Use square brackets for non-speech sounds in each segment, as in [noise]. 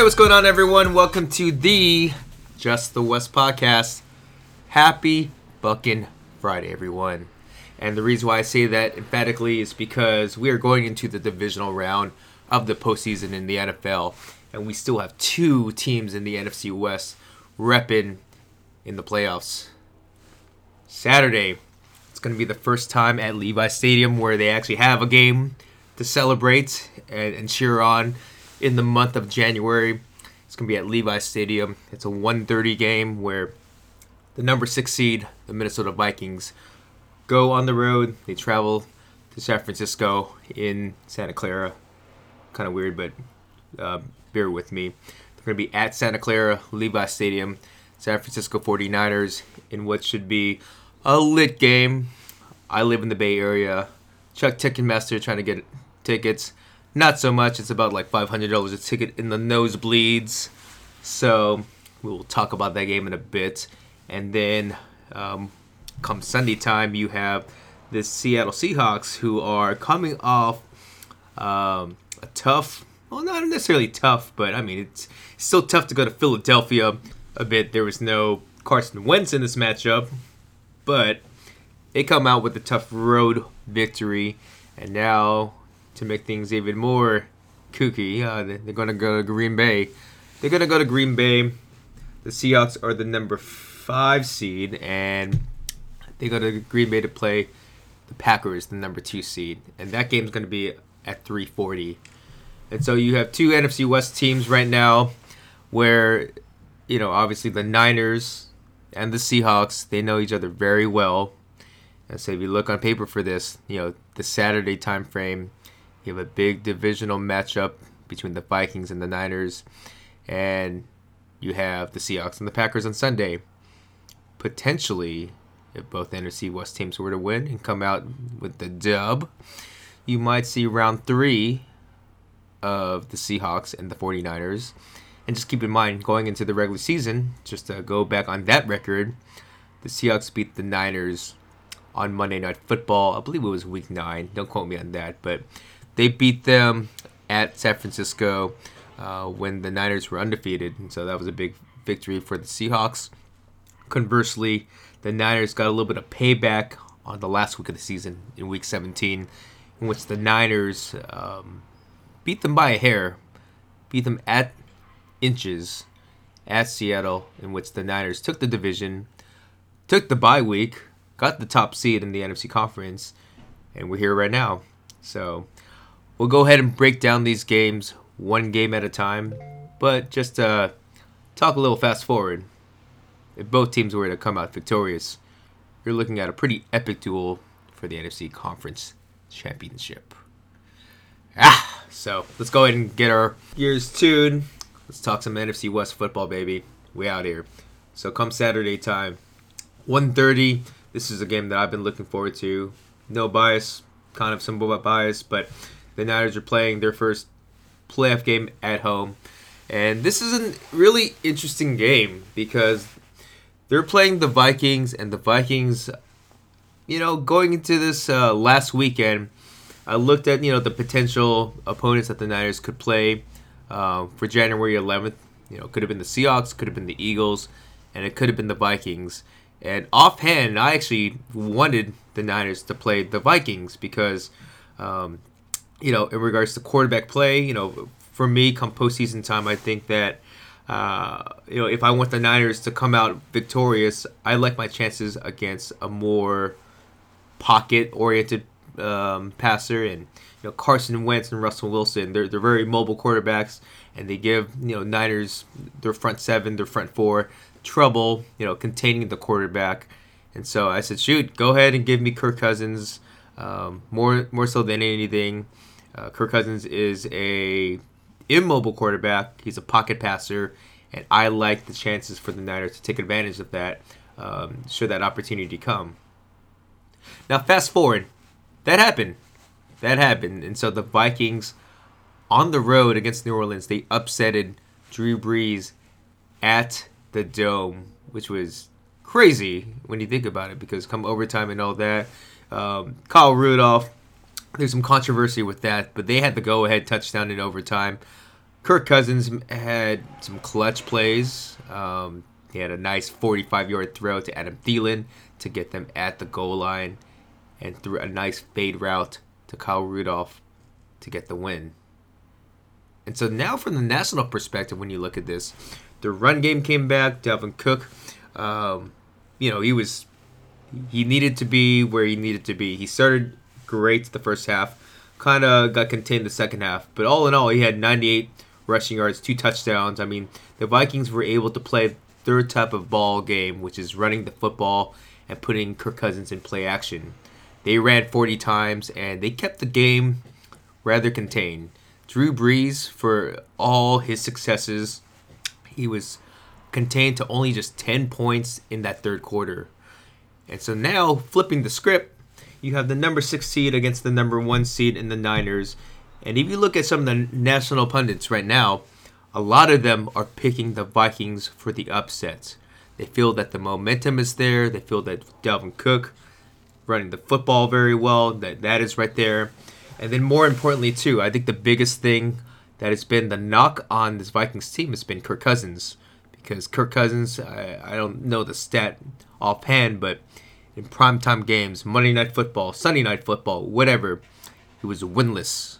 Hey, what's going on, everyone? Welcome to the Just the West podcast. Happy Buckin' Friday, everyone. And the reason why I say that emphatically is because we are going into the divisional round of the postseason in the NFL, and we still have two teams in the NFC West repping in the playoffs. Saturday, it's going to be the first time at Levi Stadium where they actually have a game to celebrate and, and cheer on in the month of January. It's going to be at Levi Stadium. It's a 1:30 game where the number 6 seed, the Minnesota Vikings, go on the road. They travel to San Francisco in Santa Clara. Kind of weird, but uh, bear with me. They're going to be at Santa Clara, Levi Stadium, San Francisco 49ers in what should be a lit game. I live in the Bay Area. Chuck Ticketmaster trying to get tickets. Not so much. It's about like $500 a ticket in the nosebleeds. So we'll talk about that game in a bit. And then um, come Sunday time, you have the Seattle Seahawks who are coming off um, a tough, well, not necessarily tough, but I mean, it's still tough to go to Philadelphia a bit. There was no Carson Wentz in this matchup, but they come out with a tough road victory. And now to make things even more kooky, uh, they're going to go to Green Bay. They're going to go to Green Bay. The Seahawks are the number five seed, and they go to Green Bay to play the Packers, the number two seed, and that game's going to be at 3:40. And so you have two NFC West teams right now, where you know obviously the Niners and the Seahawks they know each other very well. And so if you look on paper for this, you know the Saturday time frame you have a big divisional matchup between the Vikings and the Niners, and you have the Seahawks and the Packers on Sunday. Potentially, if both NFC West teams were to win and come out with the dub, you might see round three of the Seahawks and the 49ers. And just keep in mind, going into the regular season, just to go back on that record, the Seahawks beat the Niners on Monday Night Football. I believe it was week nine. Don't quote me on that. But they beat them at San Francisco uh, when the Niners were undefeated, and so that was a big victory for the Seahawks. Conversely, the Niners got a little bit of payback on the last week of the season in Week 17, in which the Niners um, beat them by a hair, beat them at inches at Seattle, in which the Niners took the division, took the bye week, got the top seed in the NFC Conference, and we're here right now. So We'll go ahead and break down these games one game at a time, but just uh, talk a little fast forward. If both teams were to come out victorious, you're looking at a pretty epic duel for the NFC Conference Championship. Ah, so let's go ahead and get our gears tuned. Let's talk some NFC West football, baby. We out here. So come Saturday time, 1:30. This is a game that I've been looking forward to. No bias, kind of some bias, but the Niners are playing their first playoff game at home. And this is a really interesting game because they're playing the Vikings, and the Vikings, you know, going into this uh, last weekend, I looked at, you know, the potential opponents that the Niners could play uh, for January 11th. You know, could have been the Seahawks, could have been the Eagles, and it could have been the Vikings. And offhand, I actually wanted the Niners to play the Vikings because um, you know, in regards to quarterback play, you know, for me, come postseason time, I think that, uh, you know, if I want the Niners to come out victorious, I like my chances against a more pocket-oriented um, passer and you know Carson Wentz and Russell Wilson. They're they're very mobile quarterbacks, and they give you know Niners their front seven, their front four trouble, you know, containing the quarterback. And so I said, shoot, go ahead and give me Kirk Cousins um, more more so than anything. Uh, Kirk Cousins is a immobile quarterback. He's a pocket passer, and I like the chances for the Niners to take advantage of that um, should that opportunity come. Now, fast forward, that happened. That happened, and so the Vikings on the road against New Orleans, they upsetted Drew Brees at the Dome, which was crazy when you think about it, because come overtime and all that, um, Kyle Rudolph there's some controversy with that, but they had the go-ahead touchdown in overtime. Kirk Cousins had some clutch plays. Um, he had a nice 45 yard throw to Adam Thielen to get them at the goal line, and threw a nice fade route to Kyle Rudolph to get the win. And so now, from the national perspective, when you look at this, the run game came back. Dalvin Cook, um, you know, he was he needed to be where he needed to be. He started great the first half, kind of got contained the second half, but all in all, he had 98 rushing yards, two touchdowns. I mean, the Vikings were able to play third type of ball game, which is running the football and putting Kirk Cousins in play action. They ran 40 times and they kept the game rather contained. Drew Brees, for all his successes, he was contained to only just 10 points in that third quarter. And so now, flipping the script, you have the number six seed against the number one seed in the Niners. And if you look at some of the national pundits right now, a lot of them are picking the Vikings for the upset. They feel that the momentum is there. They feel that Dalvin Cook running the football very well, that that is right there. And then more importantly too, I think the biggest thing that has been the knock on this Vikings team has been Kirk Cousins. Because Kirk Cousins, I, I don't know the stat offhand, but in primetime games, Monday Night Football, Sunday Night Football, whatever, he was winless.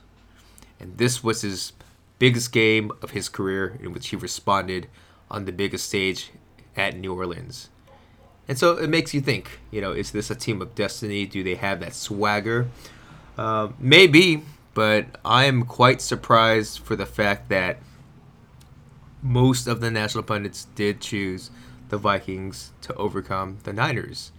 And this was his biggest game of his career in which he responded on the biggest stage at New Orleans. And so it makes you think, you know, is this a team of destiny? Do they have that swagger? Uh, maybe, but I am quite surprised for the fact that most of the national pundits did choose the Vikings to overcome the Niners.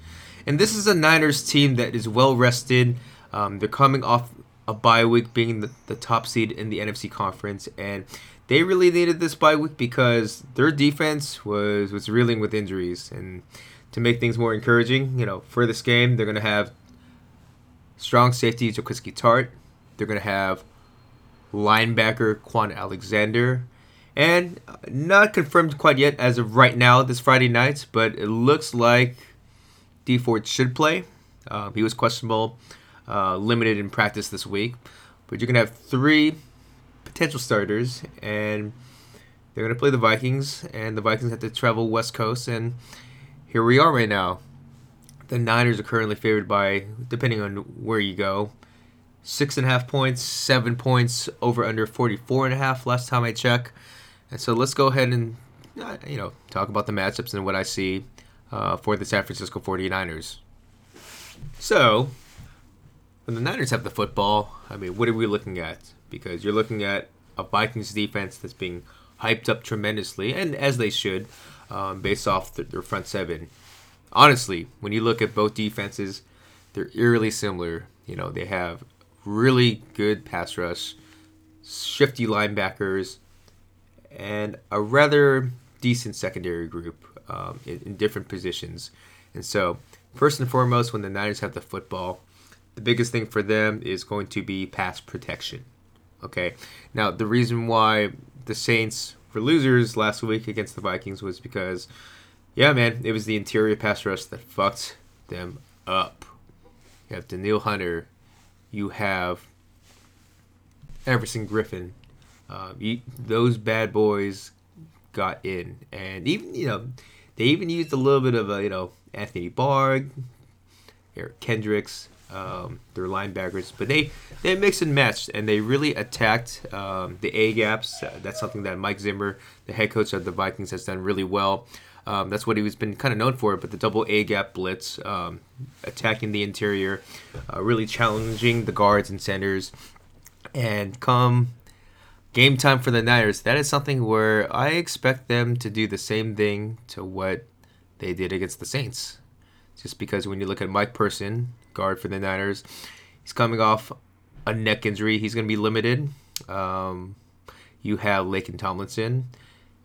And this is a Niners team that is well rested. Um, they're coming off a bye week being the, the top seed in the NFC conference and they really needed this bye week because their defense was was reeling with injuries and to make things more encouraging, you know, for this game they're going to have strong safety Jaquiski Tartt. They're going to have linebacker Kwon Alexander and not confirmed quite yet as of right now this Friday night, but it looks like Dee Ford should play. Uh, he was questionable uh, limited in practice this week. But you're going to have three potential starters, and they're going to play the Vikings, and the Vikings have to travel West Coast, and here we are right now. The Niners are currently favored by, depending on where you go, six and a half points, seven points, over under 44 and a half last time I checked. And so let's go ahead and, uh, you know, talk about the matchups and what I see uh, for the San Francisco 49ers. So, when the Niners have the football, I mean, what are we looking at? Because you're looking at a Vikings defense that's being hyped up tremendously, and as they should, um, based off the, their front seven. Honestly, when you look at both defenses, they're eerily similar. You know, they have really good pass rush, shifty linebackers, and a rather decent secondary group um, in, in different positions. And so, first and foremost, when the Niners have the football, the biggest thing for them is going to be pass protection. Okay. Now, the reason why the Saints were losers last week against the Vikings was because, yeah, man, it was the interior pass rush that fucked them up. You have Danielle Hunter. You have Everson Griffen. Um, you, those bad boys got in, and even you know they even used a little bit of a you know Anthony Barr, Eric Kendricks, um, their linebackers, but they they mixed and matched, and they really attacked um, the A gaps. Uh, that's something that Mike Zimmer, the head coach of the Vikings, has done really well. Um, that's what he was been kind of known for. But the double A gap blitz, um, attacking the interior, uh, really challenging the guards and centers, and come game time for the Niners. That is something where I expect them to do the same thing to what they did against the Saints. Just because when you look at Mike Person, guard for the Niners. He's coming off a neck injury. He's going to be limited. Um, you have Laken Tomlinson.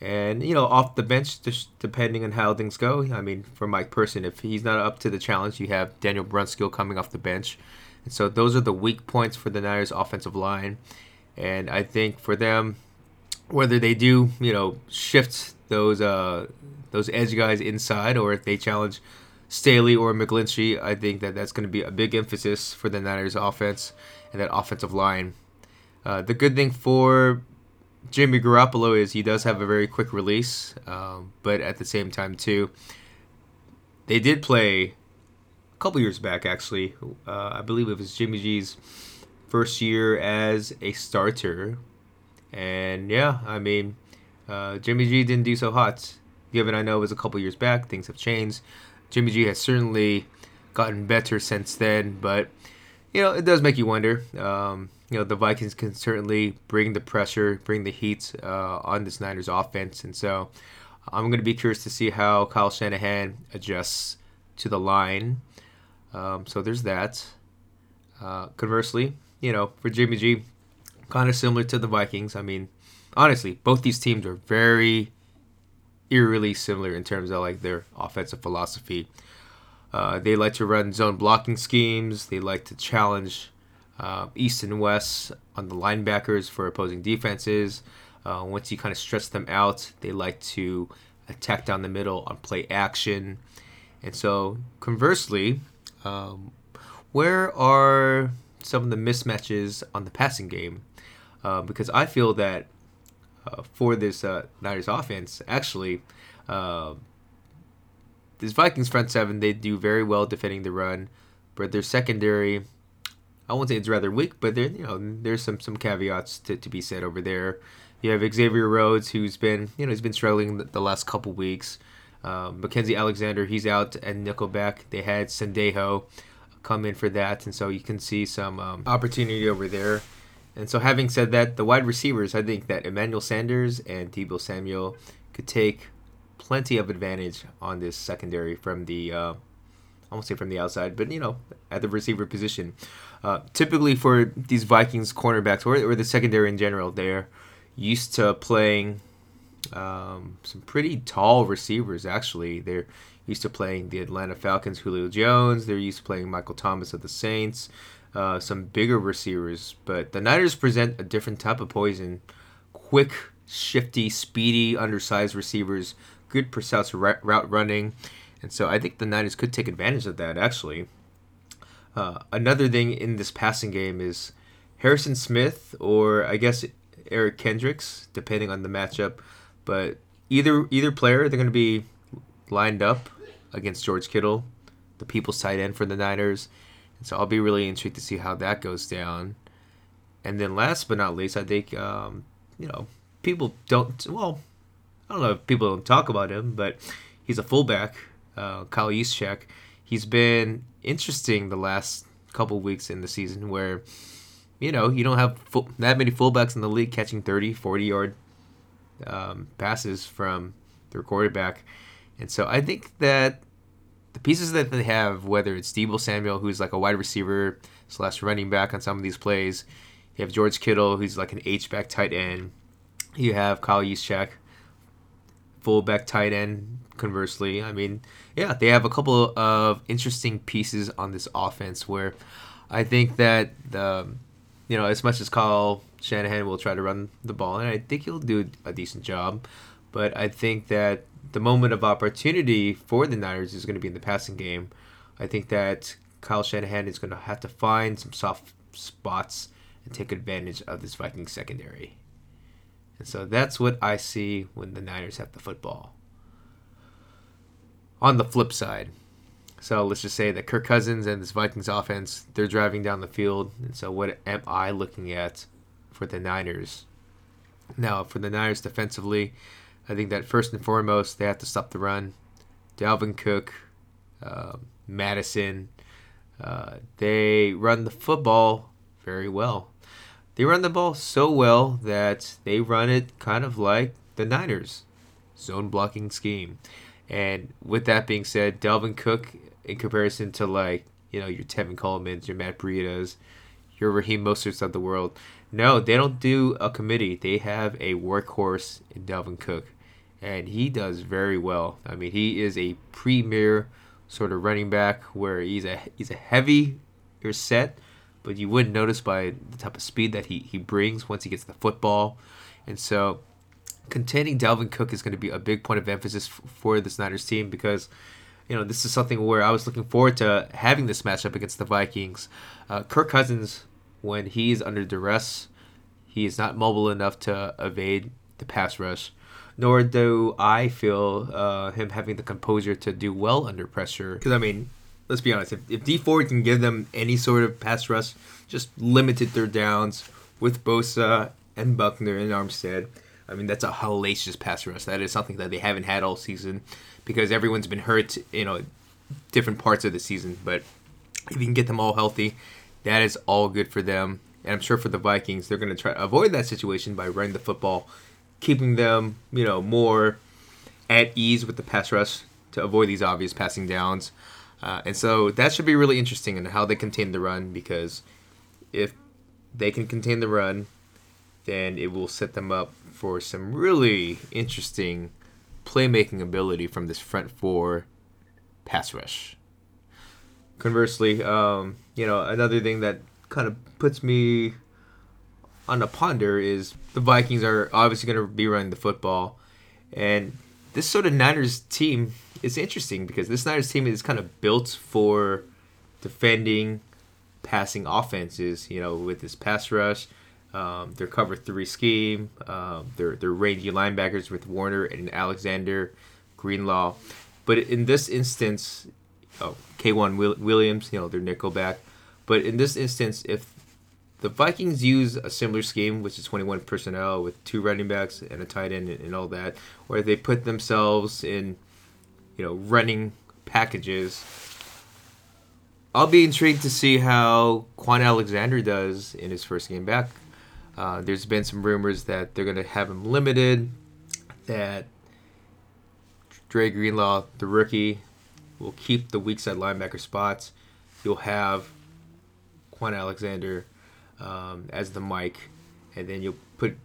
And, you know, off the bench, just depending on how things go. I mean, for Mike Person, if he's not up to the challenge, you have Daniel Brunskill coming off the bench. And so those are the weak points for the Niners offensive line. And I think for them, whether they do, you know, shift those uh, those edge guys inside or if they challenge Staley or McGlinchey, I think that that's going to be a big emphasis for the Niners offense and that offensive line. Uh, the good thing for Jimmy Garoppolo is he does have a very quick release, um, but at the same time too, they did play a couple years back actually. Uh, I believe it was Jimmy G's first year as a starter, and yeah, I mean, uh, Jimmy G didn't do so hot. Given I know it was a couple years back, things have changed. Jimmy G has certainly gotten better since then, but you know it does make you wonder. Um, you know the Vikings can certainly bring the pressure, bring the heat uh, on this Niners offense, and so I'm going to be curious to see how Kyle Shanahan adjusts to the line. Um, so there's that. Uh, conversely, you know for Jimmy G, kind of similar to the Vikings. I mean, honestly, both these teams are very eerily similar in terms of like their offensive philosophy. Uh, they like to run zone blocking schemes. They like to challenge uh, east and west on the linebackers for opposing defenses. Uh, once you kind of stretch them out, they like to attack down the middle on play action. And so, conversely, um, where are some of the mismatches on the passing game? Uh, because I feel that uh, for this uh, Niners offense, actually, uh, this Vikings front seven they do very well defending the run, but their secondary I won't say it's rather weak, but there you know there's some some caveats to, to be said over there. You have Xavier Rhodes, who's been you know he's been struggling the, the last couple weeks. Um, Mackensie Alexander, he's out, and Nickelback. They had Sendejo come in for that, and so you can see some um, opportunity over there. And so, having said that, the wide receivers, I think that Emmanuel Sanders and Deebo Samuel could take plenty of advantage on this secondary from the uh, I won't say from the outside, but you know, at the receiver position. Uh, typically, for these Vikings cornerbacks or, or the secondary in general, they're used to playing um, some pretty tall receivers. Actually, they're used to playing the Atlanta Falcons, Julio Jones. They're used to playing Michael Thomas of the Saints. Uh, some bigger receivers, but the Niners present a different type of poison. Quick, shifty, speedy, undersized receivers, good precise route running and so I think the Niners could take advantage of that, actually. Uh, another thing in this passing game is Harrison Smith, or I guess Eric Kendricks, depending on the matchup. But either either player, they're going to be lined up against George Kittle, the people's tight end for the Niners. And so I'll be really intrigued to see how that goes down. And then last but not least, I think, um, you know, people don't, well, I don't know if people don't talk about him, but he's a fullback uh, Kyle Juszczyk, he's been interesting the last couple weeks in the season where, you know, you don't have full, that many fullbacks in the league catching 30, 40 yard um, passes from their quarterback. And so I think that the pieces that they have, whether it's Deebo Samuel, who's like a wide receiver slash running back on some of these plays, you have George Kittle, who's like an H back tight end. You have Kyle Juszczyk, fullback tight end. Conversely, I mean, yeah, they have a couple of interesting pieces on this offense where I think that the you know as much as Kyle Shanahan will try to run the ball, and I think he'll do a decent job, but I think that the moment of opportunity for the Niners is going to be in the passing game. I think that Kyle Shanahan is going to have to find some soft spots and take advantage of this Viking secondary. And so that's what I see when the Niners have the football. On the flip side, so let's just say that Kirk Cousins and this Vikings offense, they're driving down the field. And so what am I looking at for the Niners? Now, for the Niners defensively, I think that first and foremost, they have to stop the run. Dalvin Cook, uh, Mattison, uh, they run the football very well. They run the ball so well that they run it kind of like the Niners zone blocking scheme. And with that being said, Dalvin Cook, in comparison to like, you know, your Tevin Coleman's, your Matt Breida's, your Raheem Mostert's of the world, no, they don't do a committee. They have a workhorse in Dalvin Cook. And he does very well. I mean, he is a premier sort of running back where he's a he's a heavier set, but you wouldn't notice by the type of speed that he, he brings once he gets the football. And so containing Dalvin Cook is going to be a big point of emphasis for the Niners team because, you know, this is something where I was looking forward to having this matchup against the Vikings. Uh, Kirk Cousins, when he's under duress, he is not mobile enough to evade the pass rush, nor do I feel uh, him having the composure to do well under pressure. Because I mean, let's be honest, if, if Dee Ford can give them any sort of pass rush, just limited third downs with Bosa and Buckner and Armstead. I mean, that's a hellacious pass rush. That is something that they haven't had all season because everyone's been hurt, you know, different parts of the season. But if you can get them all healthy, that is all good for them. And I'm sure for the Vikings, they're going to try to avoid that situation by running the football, keeping them, you know, more at ease with the pass rush to avoid these obvious passing downs. Uh, and so that should be really interesting in how they contain the run because if they can contain the run, then it will set them up for some really interesting playmaking ability from this front four pass rush. Conversely, um, you know, another thing that kind of puts me on a ponder is the Vikings are obviously going to be running the football, and this sort of Niners team is interesting because this Niners team is kind of built for defending passing offenses. You know, with this pass rush, um, their cover three scheme, um, their their rangy linebackers with Warner and Alexander Greenlaw. But in this instance, oh, K'Waun Williams, you know, their nickelback. But in this instance, if the Vikings use a similar scheme, which is 21 personnel with two running backs and a tight end and, and all that, where they put themselves in, you know, running packages, I'll be intrigued to see how Kwon Alexander does in his first game back. Uh, there's been some rumors that they're going to have him limited, that Dre Greenlaw, the rookie, will keep the weak side linebacker spots. You'll have Kwon Alexander um, as the mic, and then you'll put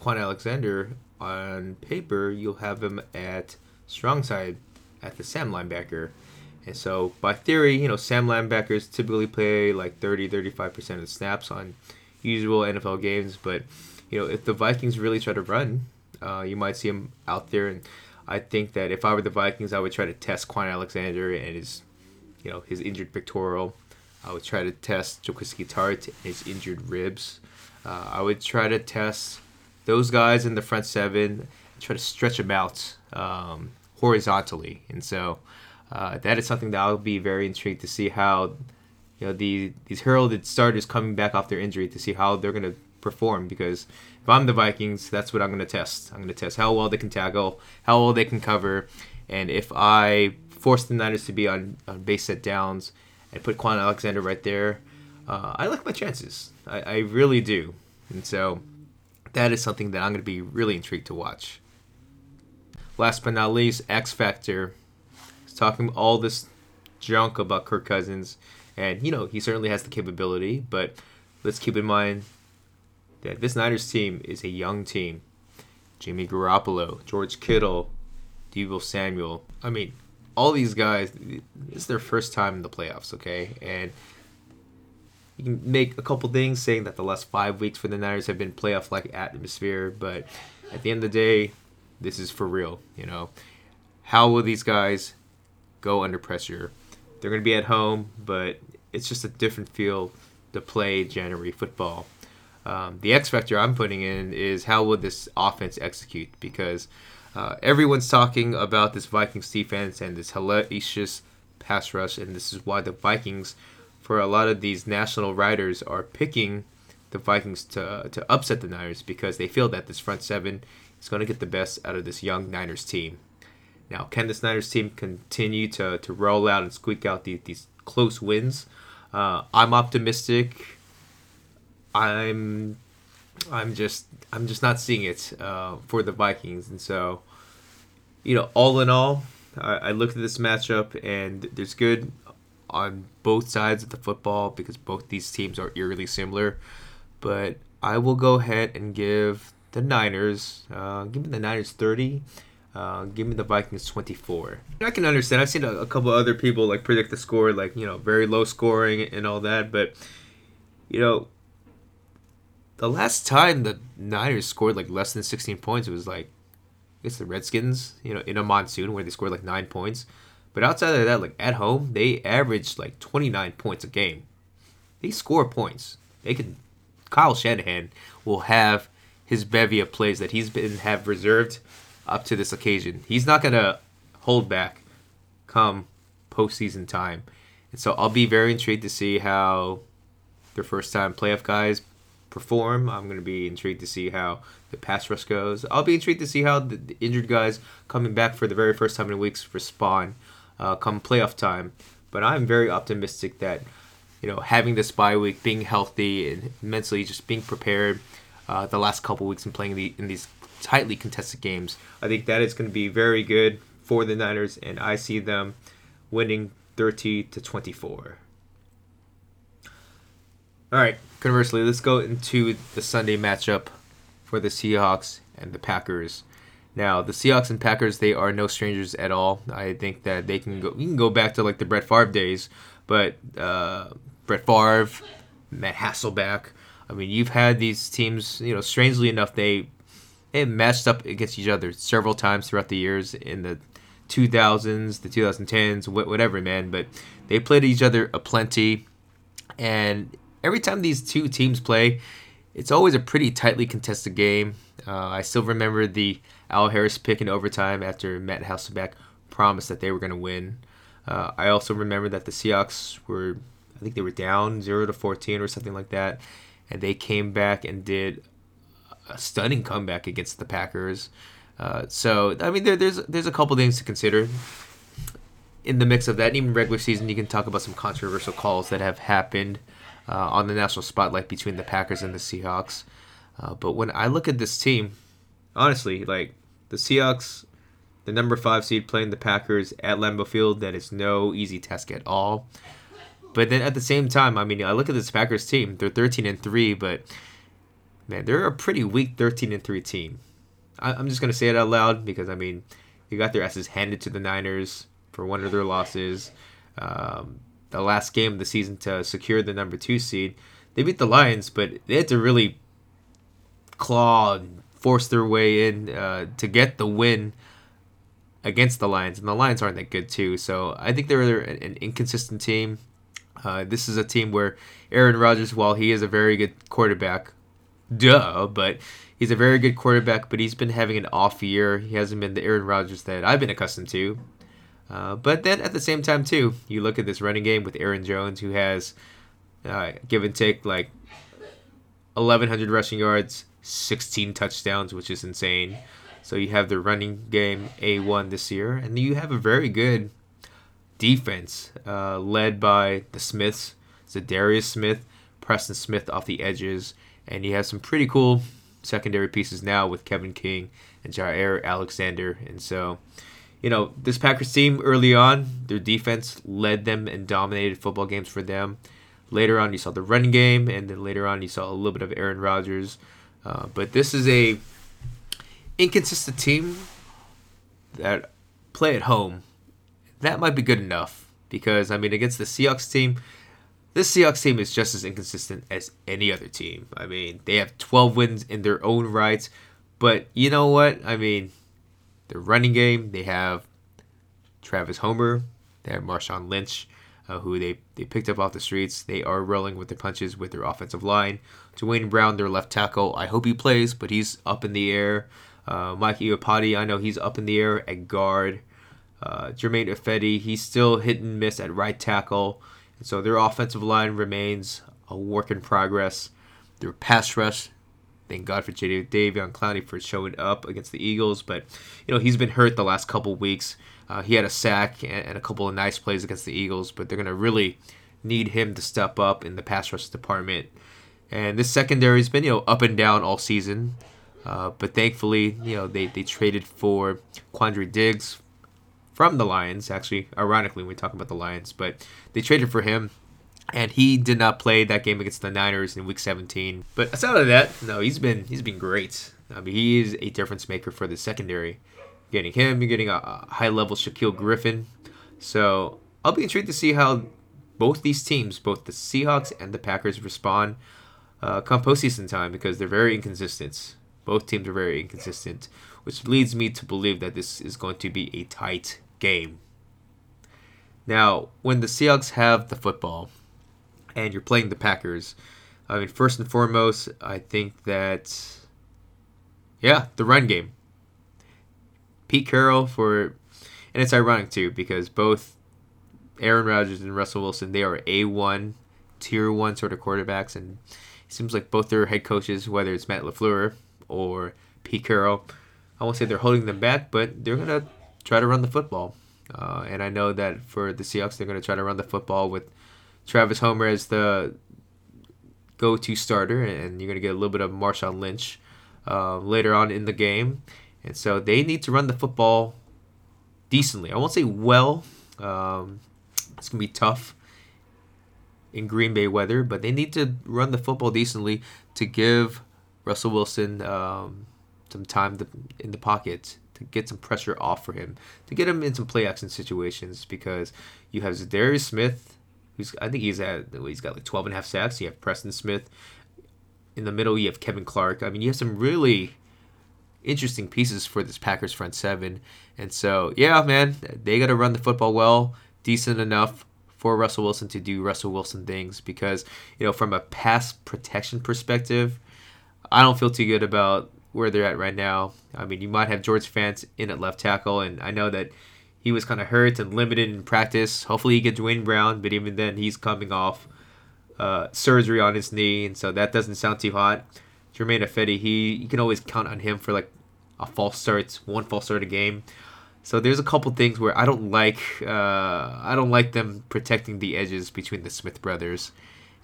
Kwon Alexander on paper. You'll have him at strong side at the Sam linebacker. And so, by theory, you know, Sam linebackers typically play like 30 35% of the snaps on usual NFL games. But you know, if the Vikings really try to run, uh, you might see him out there. And I think that if I were the Vikings, I would try to test Kwon Alexander and his, you know, his injured pectoral. I would try to test Jaquiski Tartt and his injured ribs. Uh, I would try to test those guys in the front seven, try to stretch them out um, horizontally. And so uh, that is something that I'll be very intrigued to see how you know the these heralded starters coming back off their injury to see how they're going to perform because if I'm the Vikings, that's what I'm going to test. I'm going to test how well they can tackle, how well they can cover, and if I force the Niners to be on, on base set downs and put Kwon Alexander right there, uh, I like my chances. I, I really do, and so that is something that I'm going to be really intrigued to watch. Last but not least, X Factor. He's talking all this junk about Kirk Cousins and, you know, he certainly has the capability, but let's keep in mind that this Niners team is a young team. Jimmy Garoppolo, George Kittle, Deebo Samuel. I mean, all these guys, it's their first time in the playoffs, okay? And you can make a couple things saying that the last five weeks for the Niners have been playoff like atmosphere, but at the end of the day, this is for real, you know? How will these guys go under pressure? They're going to be at home, but it's just a different feel to play January football. Um, the X factor I'm putting in is how will this offense execute? Because uh, everyone's talking about this Vikings defense and this hellacious pass rush, and this is why the Vikings, for a lot of these national writers, are picking the Vikings to to upset the Niners because they feel that this front seven is going to get the best out of this young Niners team. Now, can this Niners team continue to, to roll out and squeak out these, these close wins? Uh, I'm optimistic. I'm I'm just I'm just not seeing it uh, for the Vikings, and so you know, all in all, I, I look at this matchup and there's good on both sides of the football because both these teams are eerily similar. But I will go ahead and give the Niners, uh, give me the Niners 30 uh, give me the Vikings 24. I can understand. I've seen a, a, couple other people like predict the score, like you know, very low scoring and all that. But you know, the last time the Niners scored like less than 16 points, it was like I guess the Redskins, you know, in a monsoon where they scored like nine points. But outside of that, like at home, they averaged like 29 points a game. They score points. They can Kyle Shanahan will have his bevy of plays that he's been have reserved up to this occasion. He's not gonna hold back come postseason time, and so I'll be very intrigued to see how their first time playoff guys perform. I'm going to be intrigued to see how the pass rush goes. I'll be intrigued to see how the, the injured guys coming back for the very first time in weeks respond uh, come playoff time. But I'm very optimistic that you know having this bye week, being healthy and mentally just being prepared uh, the last couple weeks and playing the, in these tightly contested games, I think that is going to be very good for the Niners, and I see them winning 30 to 24. All right, conversely, let's go into the Sunday matchup for the Seahawks and the Packers. Now, the Seahawks and Packers, they are no strangers at all. I think that they can go. You can go back to like the Brett Favre days, but uh, Brett Favre, Matt Hasselbeck. I mean, you've had these teams. You know, strangely enough, they they matched up against each other several times throughout the years in the 2000s, the 2010s, whatever, man. But they played each other a plenty, and every time these two teams play, it's always a pretty tightly contested game. Uh, I still remember the Al Harris pick in overtime after Matt Hasselbeck promised that they were going to win. Uh, I also remember that the Seahawks were, I think they were down zero to fourteen or something like that, and they came back and did a stunning comeback against the Packers. Uh, so I mean, there, there's there's a couple things to consider in the mix of that. Even regular season, you can talk about some controversial calls that have happened uh, on the national spotlight between the Packers and the Seahawks. Uh, but when I look at this team, honestly, like the Seahawks, the number five seed playing the Packers at Lambeau Field, that is no easy task at all. But then at the same time, I mean, I look at this Packers team; they're 13 and three, but man, they're a pretty weak 13 and three team. I, am just gonna say it out loud because I mean, they got their asses handed to the Niners for one of their losses. Um, the last game of the season to secure the number two seed. They beat the Lions, but they had to really claw and force their way in uh, to get the win against the Lions, and the Lions aren't that good too. So I think they're an inconsistent team. Uh, this is a team where Aaron Rodgers, while he is a very good quarterback, duh, but he's a very good quarterback, but he's been having an off year. He hasn't been the Aaron Rodgers that I've been accustomed to. Uh, but then at the same time, too, you look at this running game with Aaron Jones, who has uh, give and take like 1,100 rushing yards, 16 touchdowns, which is insane. So you have the running game A1 this year, and you have a very good defense uh, led by the Smiths, Za'Darius Smith, Preston Smith off the edges, and you have some pretty cool secondary pieces now with Kevin King and Jaire Alexander. And so you know, this Packers team early on, their defense led them and dominated football games for them. Later on, you saw the run game, and then later on, you saw a little bit of Aaron Rodgers. Uh, but this is a inconsistent team that play at home. That might be good enough because I mean, against the Seahawks team, this Seahawks team is just as inconsistent as any other team. I mean, they have 12 wins in their own rights, but you know what? I mean, their running game. They have Travis Homer. They have Marshawn Lynch, uh, who they, they picked up off the streets. They are rolling with the punches with their offensive line. Duane Brown, their left tackle. I hope he plays, but he's up in the air. Uh, Mike Iupati, I know he's up in the air at guard. Uh, Germain Ifedi, he's still hit and miss at right tackle. And so their offensive line remains a work in progress. Their pass rush Thank God for Jadeveon Clowney for showing up against the Eagles, but you know he's been hurt the last couple weeks. Uh, he had a sack and, a couple of nice plays against the Eagles, but they're gonna really need him to step up in the pass rush department. And this secondary has been you know up and down all season, uh, but thankfully you know they, they traded for Quandre Diggs from the Lions. Actually, ironically, when we talk about the Lions, but they traded for him and he did not play that game against the Niners in Week 17. But aside of that, no, he's been he's been great. I mean, he is a difference maker for the secondary. Getting him, you're getting a, a high level Shaquill Griffin. So I'll be intrigued to see how both these teams, both the Seahawks and the Packers, respond uh, come postseason time because they're very inconsistent. Both teams are very inconsistent, which leads me to believe that this is going to be a tight game. Now, when the Seahawks have the football, and you're playing the Packers, I mean, first and foremost, I think that, yeah, the run game. Pete Carroll for, and it's ironic too because both Aaron Rodgers and Russell Wilson they are a one, tier one sort of quarterbacks, and it seems like both their head coaches, whether it's Matt Lafleur or Pete Carroll, I won't say they're holding them back, but they're gonna try to run the football. Uh, and I know that for the Seahawks, they're gonna try to run the football with Travis Homer as the go-to starter, and you're gonna get a little bit of Marshawn Lynch uh, later on in the game. And so they need to run the football decently. I won't say well. Um, it's going to be tough in Green Bay weather, but they need to run the football decently to give Russell Wilson um, some time to, in the pocket to get some pressure off for him, to get him in some play action situations because you have Za'Darius Smith, I think he's at he's got like 12 and a half sacks. You have Preston Smith in the middle. You have Kevin Clark. I mean, you have some really interesting pieces for this Packers front seven. And so, yeah, man, they got to run the football well, decent enough for Russell Wilson to do Russell Wilson things because, you know, from a pass protection perspective, I don't feel too good about where they're at right now. I mean, you might have George Fant in at left tackle, and I know that he was kind of hurt and limited in practice. Hopefully, he gets Duane Brown, but even then, he's coming off uh, surgery on his knee, and so that doesn't sound too hot. Germain Ifedi, he you can always count on him for like a false start, one false start a game. So there's a couple things where I don't like uh, I don't like them protecting the edges between the Smith brothers,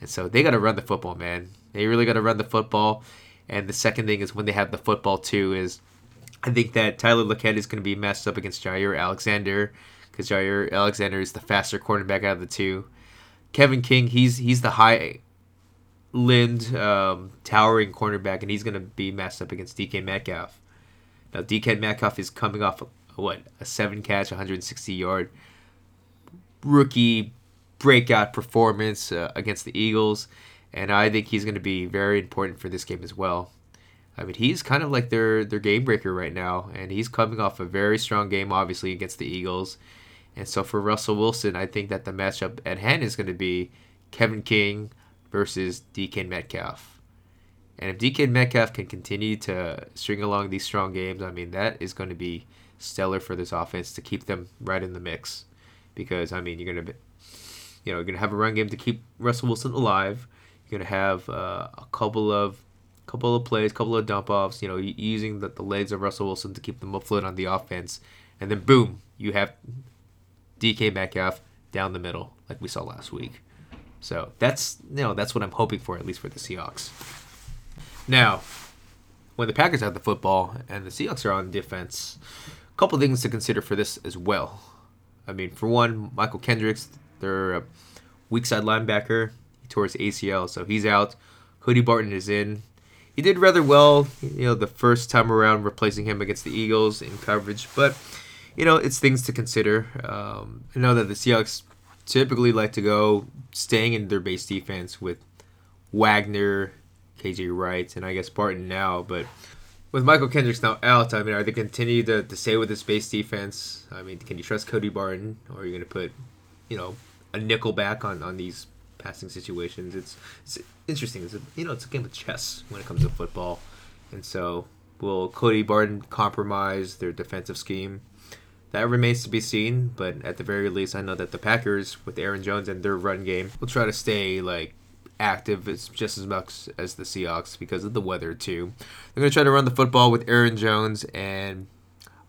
and so they got to run the football, man. They really got to run the football. And the second thing is when they have the football too is I think that Tyler Lockett is going to be messed up against Jaire Alexander because Jaire Alexander is the faster cornerback out of the two. Kevin King, he's he's the high limbed, um, towering cornerback, and he's going to be messed up against DK Metcalf. Now, DK Metcalf is coming off, what, a seven catch, 160 yard rookie breakout performance uh, against the Eagles, and I think he's going to be very important for this game as well. I mean, he's kind of like their their game breaker right now, and he's coming off a very strong game, obviously against the Eagles. And so for Russell Wilson, I think that the matchup at hand is going to be Kevin King versus DK Metcalf. And if DK Metcalf can continue to string along these strong games, I mean, that is going to be stellar for this offense to keep them right in the mix. Because, I mean, you're going to you know, you're going to have a run game to keep Russell Wilson alive. You're going to have uh, a couple of couple of plays, couple of dump offs, you know, using the, the legs of Russell Wilson to keep them afloat on the offense. And then, boom, you have DK Metcalf down the middle, like we saw last week. So that's you know that's what I'm hoping for at least for the Seahawks. Now, when the Packers have the football and the Seahawks are on defense, a couple things to consider for this as well. I mean, for one, Mychal Kendricks, their uh, weak side linebacker, he tore his ACL, so he's out. Cody Barton is in. He did rather well, you know, the first time around replacing him against the Eagles in coverage, but you know, it's things to consider. Um, I know that the Seahawks typically like to go staying in their base defense with Wagner, KJ Wright, and I guess Barton now. But with Mychal Kendricks now out, I mean, are they continue to, to stay with this base defense? I mean, can you trust Cody Barton, or are you going to put, you know, a nickel back on, on these passing situations? It's it's interesting. It's a, you know, it's a game of chess when it comes to football, and so will Cody Barton compromise their defensive scheme? That remains to be seen, but at the very least, I know that the Packers, with Aaron Jones and their run game, will try to stay like active as just as much as the Seahawks because of the weather too. They're gonna try to run the football with Aaron Jones, and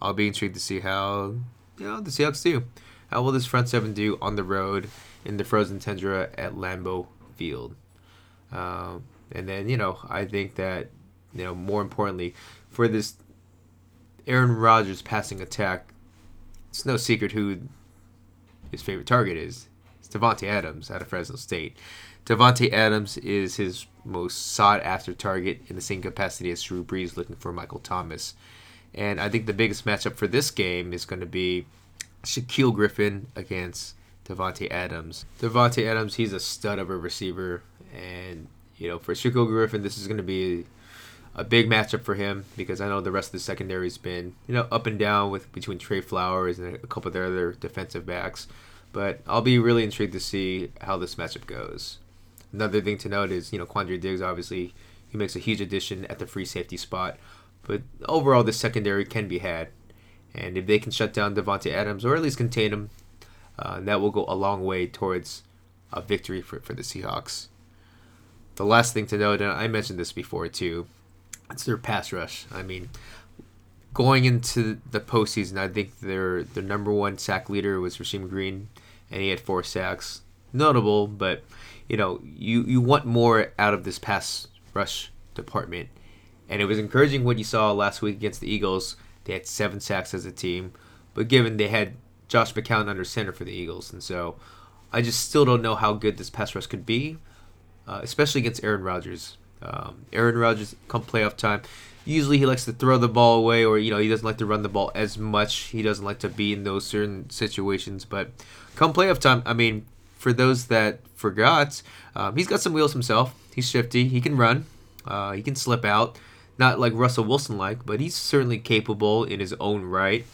I'll be intrigued to see how you know the Seahawks do. How will this front seven do on the road in the frozen tundra at Lambeau Field? Um, and then you know I think that you know more importantly for this Aaron Rodgers passing attack it's no secret who his favorite target is. It's Davante Adams out of Fresno State. Davante Adams is his most sought after target in the same capacity as Drew Brees looking for Michael Thomas. And I think the biggest matchup for this game is going to be Shaquill Griffin against Davante Adams. Davante Adams, he's a stud of a receiver, and you know for Shaquill Griffin, this is going to be a big matchup for him because I know the rest of the secondary's been you know up and down with between Tre Flowers and a couple of their other defensive backs. But I'll be really intrigued to see how this matchup goes. another thing to note is you know Quandre Diggs obviously he makes a huge addition at the free safety spot, but overall the secondary can be had, and if they can shut down Davante Adams or at least contain him, uh, that will go a long way towards a victory for for the Seahawks. The last thing to note, and I mentioned this before too, it's their pass rush. I mean, going into the postseason, I think their their number one sack leader was Rasheem Green, and he had four sacks. Notable, but you know you you want more out of this pass rush department, and it was encouraging what you saw last week against the Eagles. They had seven sacks as a team, but given they had Josh McCown under center for the Eagles, and so I just still don't know how good this pass rush could be uh, especially against Aaron Rodgers. Um, Aaron Rodgers, come playoff time, usually he likes to throw the ball away, or you know he doesn't like to run the ball as much. He doesn't like to be in those certain situations. But come playoff time, I mean, for those that forgot, um, he's got some wheels himself. He's shifty. He can run. Uh, he can slip out. Not like Russell Wilson like, but he's certainly capable in his own right.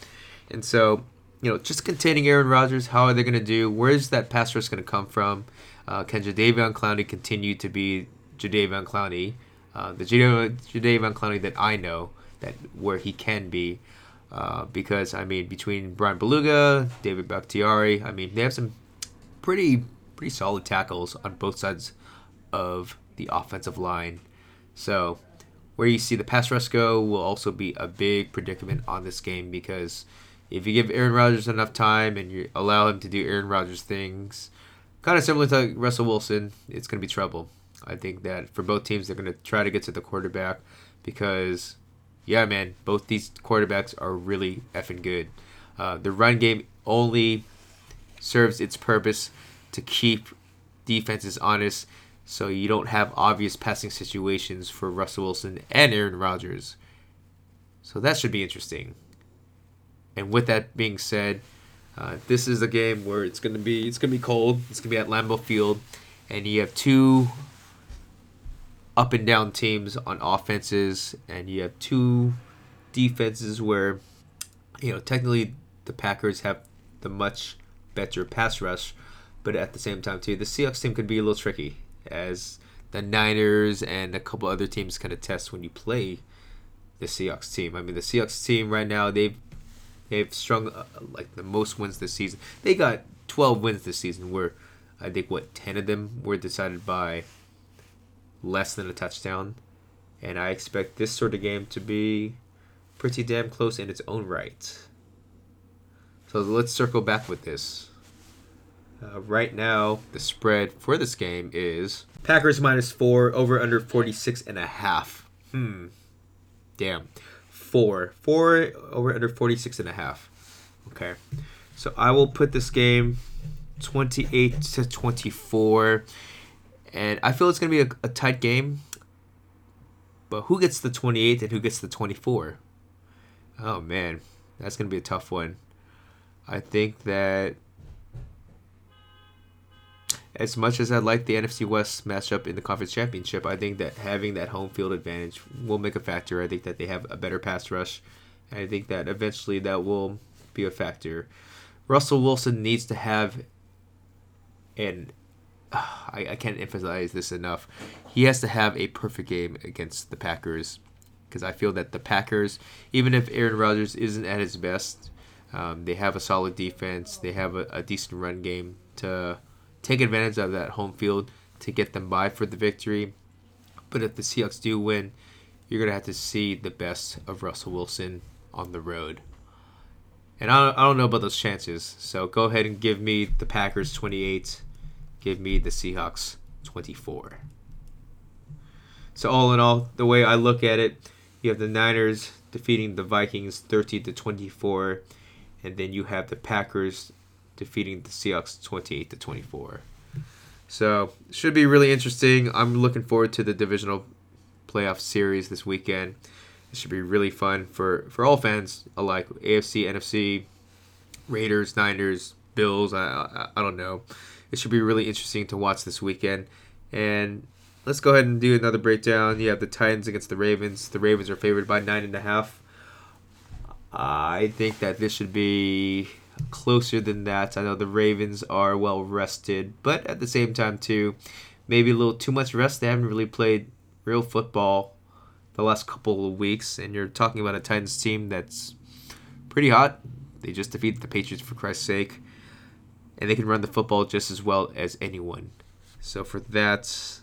And so, you know, just containing Aaron Rodgers, how are they going to do? Where's that pass rush going to come from? Uh, can Jadeveon Clowney continue to be Jadeveon Clowney? Uh, the Jadeveon Clowney that I know, that where he can be. Uh, because, I mean, between Bryan Bulaga, David Bakhtiari, I mean, they have some pretty pretty solid tackles on both sides of the offensive line. So, where you see the pass rush go will also be a big predicament on this game because if you give Aaron Rodgers enough time and you allow him to do Aaron Rodgers things, kind of similar to Russell Wilson, it's going to be trouble. I think that for both teams, they're going to try to get to the quarterback because, yeah, man, both these quarterbacks are really effing good. Uh, the run game only serves its purpose to keep defenses honest so you don't have obvious passing situations for Russell Wilson and Aaron Rodgers. So that should be interesting. And with that being said, uh, this is a game where it's gonna be it's gonna be cold. It's gonna be at Lambeau Field, and you have two up and down teams on offenses, and you have two defenses where you know technically the Packers have the much better pass rush, but at the same time too the Seahawks team could be a little tricky as the Niners and a couple other teams kind of test when you play the Seahawks team. I mean the Seahawks team right now they've They've strung uh, like the most wins this season. They got 12 wins this season, where I think what 10 of them were decided by less than a touchdown. And I expect this sort of game to be pretty damn close in its own right. So let's circle back with this. Uh, right now, the spread for this game is Packers minus four, over under 46 and a half. Hmm. Damn four. Four over under 46 and a half. Okay. So I will put this game 28 to 24. And I feel it's going to be a, a tight game. But who gets the 28 and who gets the 24? Oh, man. That's going to be a tough one. I think that as much as I like the NFC West matchup in the conference championship, I think that having that home field advantage will make a factor. I think that they have a better pass rush. And I think that eventually that will be a factor. Russell Wilson needs to have, and [sighs] I, I can't emphasize this enough, he has to have a perfect game against the Packers. Because I feel that the Packers, even if Aaron Rodgers isn't at his best, um, they have a solid defense, they have a, a decent run game to take advantage of that home field to get them by for the victory. But if the Seahawks do win, you're going to have to see the best of Russell Wilson on the road. And I don't, I don't know about those chances. So go ahead and give me the Packers 28. Give me the Seahawks 24. So all in all, the way I look at it, you have the Niners defeating the Vikings 30 to 24 and then you have the Packers defeating the Seahawks 28 to 24. So, should be really interesting. I'm looking forward to the divisional playoff series this weekend. It should be really fun for, for all fans alike AFC, NFC, Raiders, Niners, Bills. I, I, I don't know. It should be really interesting to watch this weekend. And let's go ahead and do another breakdown. You have the Titans against the Ravens. The Ravens are favored by nine and a half. I think that this should be closer than that. I know the Ravens are well rested, but at the same time too, maybe a little too much rest. They haven't really played real football the last couple of weeks, and you're talking about a Titans team that's pretty hot. They just defeated the Patriots for Christ's sake, and they can run the football just as well as anyone. So for that,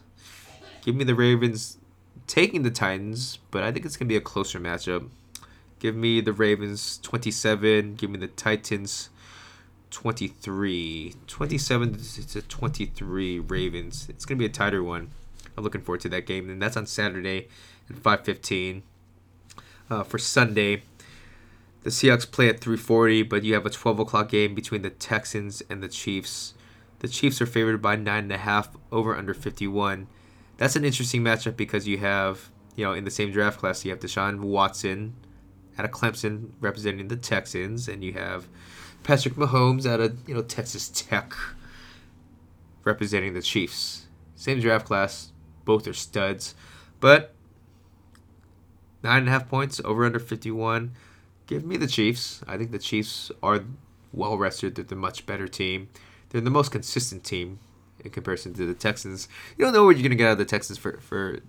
give me the Ravens taking the Titans, but I think it's gonna be a closer matchup. Give me the Ravens 27. Give me the Titans 23. 27 to 23 Ravens. It's going to be a tighter one. I'm looking forward to that game. And that's on Saturday at 5.15. Uh, for Sunday, the Seahawks play at 3.40, but you have a 12 o'clock game between the Texans and the Chiefs. The Chiefs are favored by 9.5 over under 51. That's an interesting matchup because you have, you know, in the same draft class, you have Deshaun Watson out of Clemson representing the Texans, and you have Patrick Mahomes out of you know Texas Tech representing the Chiefs. Same draft class, both are studs, but nine and a half points over under fifty one. Give me the Chiefs. I think the Chiefs are well rested. They're the much better team. They're the most consistent team in comparison to the Texans. You don't know what you're gonna get out of the Texans for for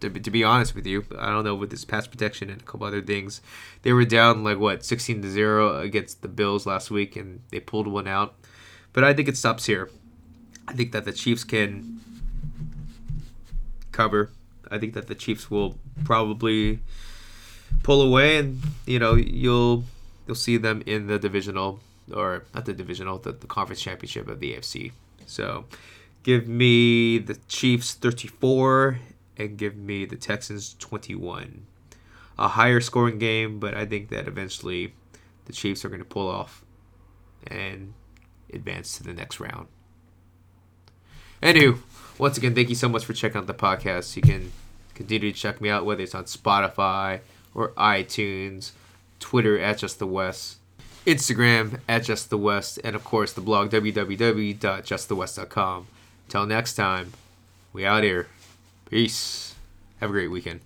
to, to be honest with you. I don't know with this pass protection and a couple other things. They were down like what 16 to 0 against the Bills last week and they pulled one out. But I think it stops here. I think that the Chiefs can cover. I think that the Chiefs will probably pull away and you know, you'll you'll see them in the divisional or not the divisional, the, the conference championship of the AFC. So give me the Chiefs 34 and give me the Texans 21. A higher scoring game, but I think that eventually the Chiefs are going to pull off and advance to the next round. Anywho, once again, thank you so much for checking out the podcast. You can continue to check me out, whether it's on Spotify or iTunes, Twitter at Just the West, Instagram at Just the West, and of course the blog www.justthewest.com. Until next time, we out here. Peace. Have a great weekend.